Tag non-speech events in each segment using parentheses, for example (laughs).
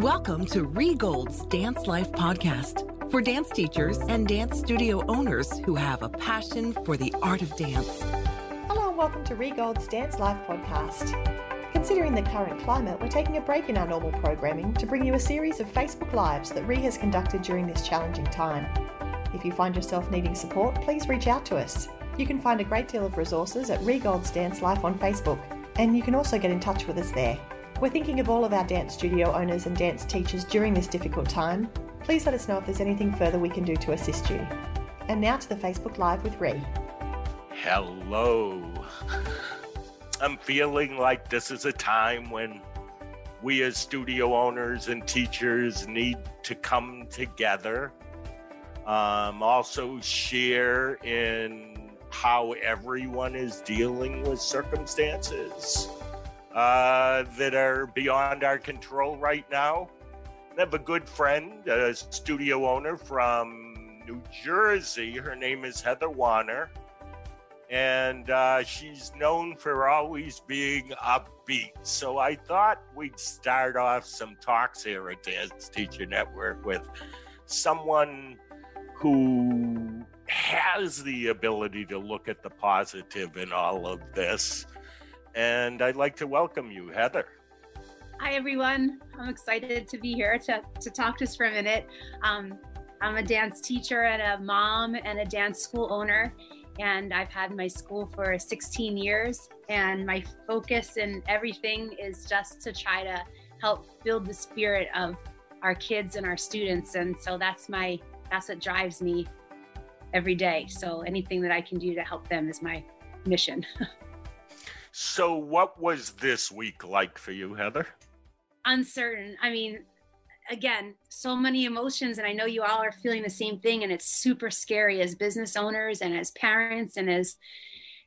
Welcome to Rhee Gold's Dance Life podcast for dance teachers and dance studio owners who have a passion for the art of dance. Hello and welcome to Rhee Gold's Dance Life podcast. Considering the current climate, we're taking a break in our normal programming to bring you a series of Facebook Lives that Rhee has conducted during this challenging time. If you find yourself needing support, please reach out to us. You can find a great deal of resources at Rhee Gold's Dance Life on Facebook, and you can also get in touch with us there. We're thinking of all of our dance studio owners and dance teachers during this difficult time. Please let us know if there's anything further we can do to assist you. And now to the Facebook Live with Rhee. Hello. I'm feeling like this is a time when we as studio owners and teachers need to come together. Um, also, share in how everyone is dealing with circumstances uh, that are beyond our control right now. I have a good friend, a studio owner from New Jersey. Her name is Heather Warner. And uh, she's known for always being upbeat. So I thought we'd start off some talks here at Dance Teacher Network with someone who has the ability to look at the positive in all of this and I'd like to welcome you, Heather. Hi, everyone. I'm excited to be here to, to talk just for a minute. Um, I'm a dance teacher and a mom and a dance school owner. And I've had my school for 16 years. And my focus and everything is just to try to help build the spirit of our kids and our students. And so that's my, that's what drives me every day. So anything that I can do to help them is my mission. (laughs) So, what was this week like for you, Heather? Uncertain. I mean, again, so many emotions, and I know you all are feeling the same thing, and it's super scary as business owners and as parents and as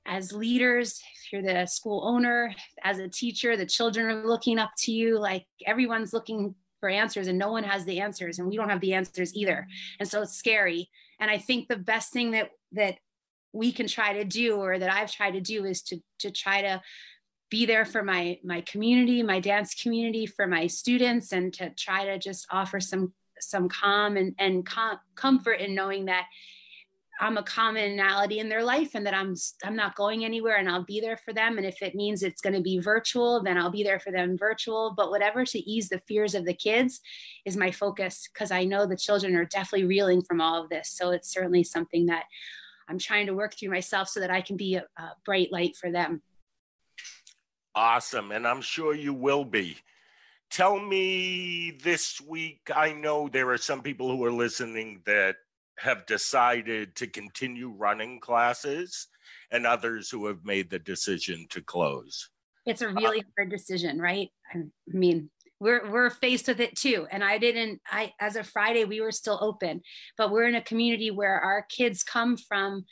as leaders if you're the school owner as a teacher the children are looking up to you like everyone's looking for answers and no one has the answers and we don't have the answers either and so it's scary and i think the best thing that that we can try to do or that I've tried to do is to to try to be there for my my community, my dance community, for my students, and to try to just offer some some calm and and com- comfort in knowing that I'm a commonality in their life and that I'm I'm not going anywhere and I'll be there for them. And if it means it's going to be virtual then I'll be there for them virtual. But whatever to ease the fears of the kids is my focus because I know the children are definitely reeling from all of this. So it's certainly something that I'm trying to work through myself so that I can be a, a bright light for them. Awesome. And I'm sure you will be. Tell me this week, I know there are some people who are listening that have decided to continue running classes and others who have made the decision to close. It's a really uh, hard decision, right? I mean, we're we're faced with it too and i didn't i as of friday we were still open but we're in a community where our kids come from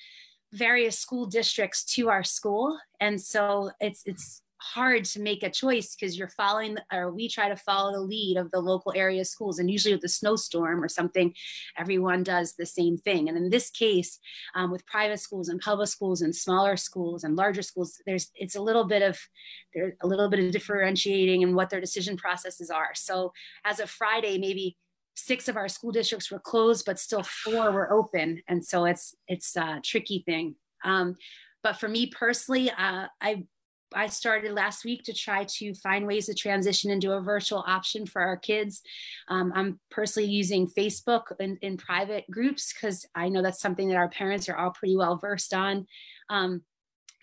various school districts to our school and so it's it's hard to make a choice because you're following or we try to follow the lead of the local area schools and usually with a snowstorm or something everyone does the same thing. And in this case um, with private schools and public schools and smaller schools and larger schools there's it's a little bit of there's a little bit of differentiating in what their decision processes are. So as of friday maybe six of our school districts were closed but still four were open. And so it's it's a tricky thing. Um, but for me personally uh, i I started last week to try to find ways to transition into a virtual option for our kids. Um, I'm personally using Facebook in, in private groups because I know that's something that our parents are all pretty well versed on. Um,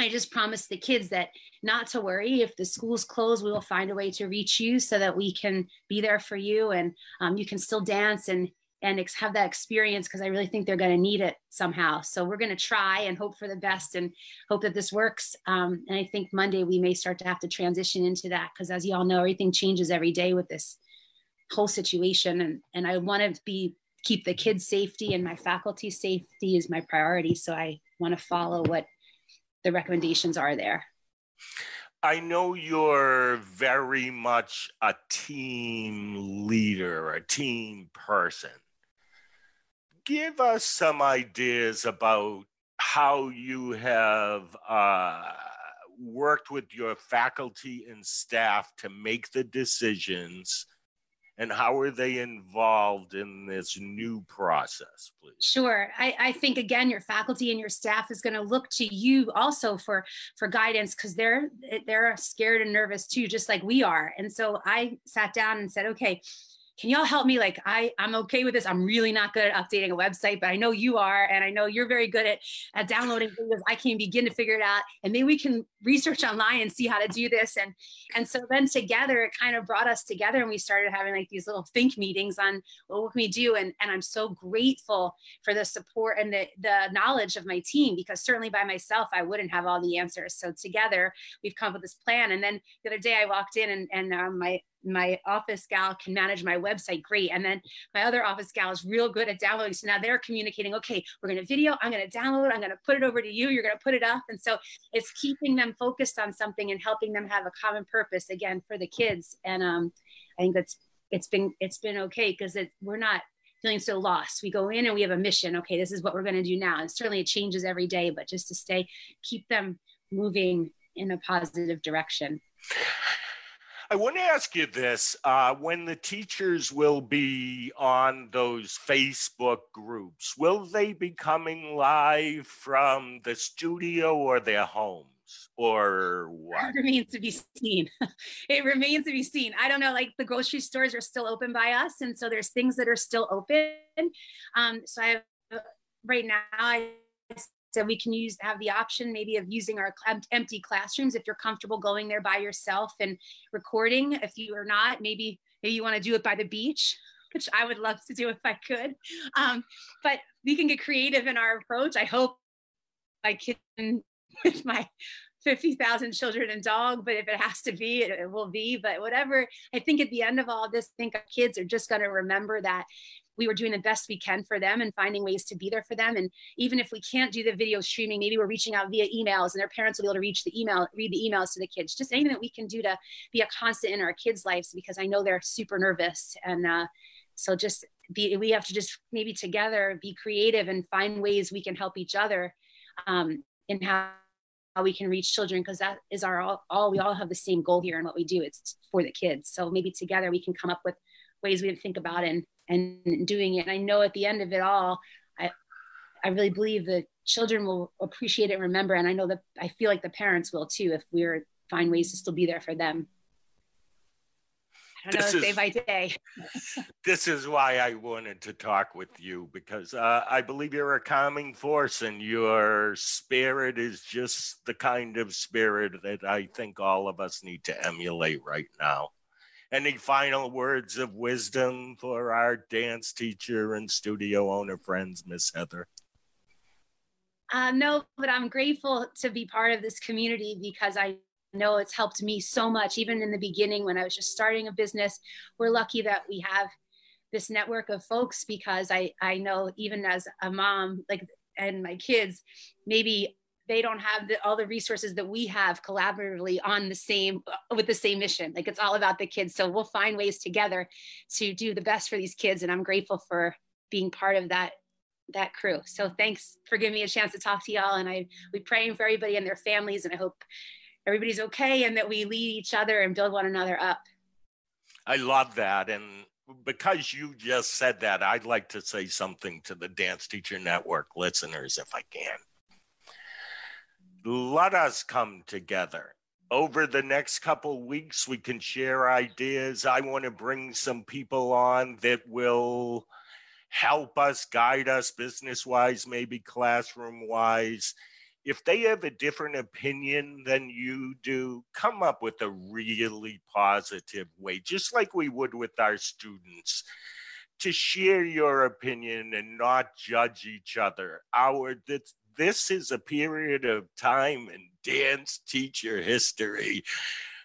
I just promised the kids that not to worry. If the school's closed, we will find a way to reach you so that we can be there for you and um, you can still dance and and ex- have that experience because I really think they're going to need it somehow. So we're going to try and hope for the best and hope that this works. Um, and I think Monday we may start to have to transition into that because, as you all know, everything changes every day with this whole situation. And and I want to be keep the kids' safety and my faculty safety is my priority. So I want to follow what the recommendations are there. I know you're very much a team leader, a team person give us some ideas about how you have uh, worked with your faculty and staff to make the decisions and how are they involved in this new process please? Sure. I, I think again your faculty and your staff is going to look to you also for for guidance because they're they're scared and nervous too just like we are. And so i sat down and said okay can y'all help me? Like, I, I'm okay with this. I'm really not good at updating a website, but I know you are, and I know you're very good at, at downloading videos. I can begin to figure it out. And maybe we can research online and see how to do this. And, and so then together, it kind of brought us together and we started having like these little think meetings on well, what can we do? And, and I'm so grateful for the support and the, the knowledge of my team, because certainly by myself, I wouldn't have all the answers. So together we've come up with this plan. And then the other day I walked in and, and um, my, my office gal can manage my website great. And then my other office gal is real good at downloading. So now they're communicating okay we're going to video i'm going to download i'm going to put it over to you you're going to put it up. And so it's keeping them focused on something and helping them have a common purpose again for the kids. And um, i think that's it's been it's been okay because it, we're not feeling so lost. We go in and we have a mission okay this is what we're going to do now. And certainly it changes every day but just to stay keep them moving in a positive direction I want to ask you this: uh, when the teachers will be on those Facebook groups, will they be coming live from the studio or their homes, or what? It remains to be seen. (laughs) it remains to be seen. I don't know. Like the grocery stores are still open by us, and so there's things that are still open. Um, so I have right now. I so we can use have the option maybe of using our empty classrooms if you're comfortable going there by yourself and recording. If you are not, maybe maybe you want to do it by the beach, (laughs) which I would love to do if I could. Um, but we can get creative in our approach. I hope I can (laughs) with my 50,000 children and dog, but if it has to be, it, it, will be. But whatever, I think at the end of all this, I think our kids are just going to remember that we were doing the best we can for them and finding ways to be there for them. And even if we can't do the video streaming, maybe we're reaching out via emails and their parents will be able to reach the email, read the emails to the kids. Just anything that we can do to be a constant in our kids' lives because I know they're super nervous. And uh, so just be, we have to just maybe together be creative and find ways we can help each other um, in how we can reach children because that is our all, all we all have the same goal here and what we do it's for the kids so maybe together we can come up with ways we can think about and and doing it. And I know at the end of it all, I I really believe that children will appreciate it and remember. And I know that I feel like the parents will too if we're find ways to still be there for them. I don't this know, is, day by day. (laughs) this is why I wanted to talk with you because uh, I believe you're a calming force and your spirit is just the kind of spirit that I think all of us need to emulate right now. Any final words of wisdom for our dance teacher and studio owner friends, Miss Heather? Uh, no, but I'm grateful to be part of this community because I know it's helped me so much. Even in the beginning, when I was just starting a business, we're lucky that we have this network of folks because I I know even as a mom, like and my kids, maybe they don't have the, all the resources that we have collaboratively on the same uh, with the same mission. Like it's all about the kids. So we'll find ways together to do the best for these kids and i'm grateful for being part of that that crew. So thanks for giving me a chance to talk to y'all and i we praying for everybody and their families and i hope everybody's okay and that we lead each other and build one another up. I love that and because you just said that i'd like to say something to the dance teacher network listeners if i can let us come together. Over the next couple weeks, we can share ideas. I want to bring some people on that will help us, guide us business wise, maybe classroom wise. If they have a different opinion than you do, come up with a really positive way, just like we would with our students to share your opinion and not judge each other. Our this is a period of time in dance teacher history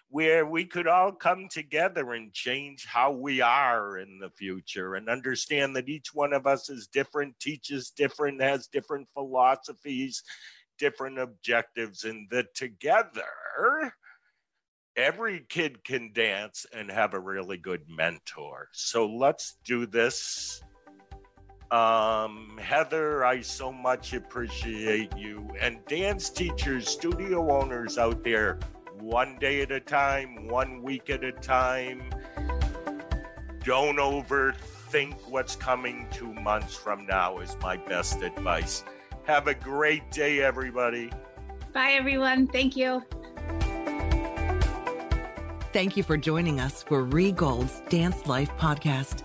where we could all come together and change how we are in the future and understand that each one of us is different, teaches different, has different philosophies, different objectives, and that together, every kid can dance and have a really good mentor. So let's do this um, Heather, I so much appreciate you. And dance teachers, studio owners out there, one day at a time, one week at a time. don't overthink what's coming two months from now, is my best advice. Have a great day, everybody. Bye, everyone. Thank you. Thank you for joining us for Rhee Gold's Dance Life podcast.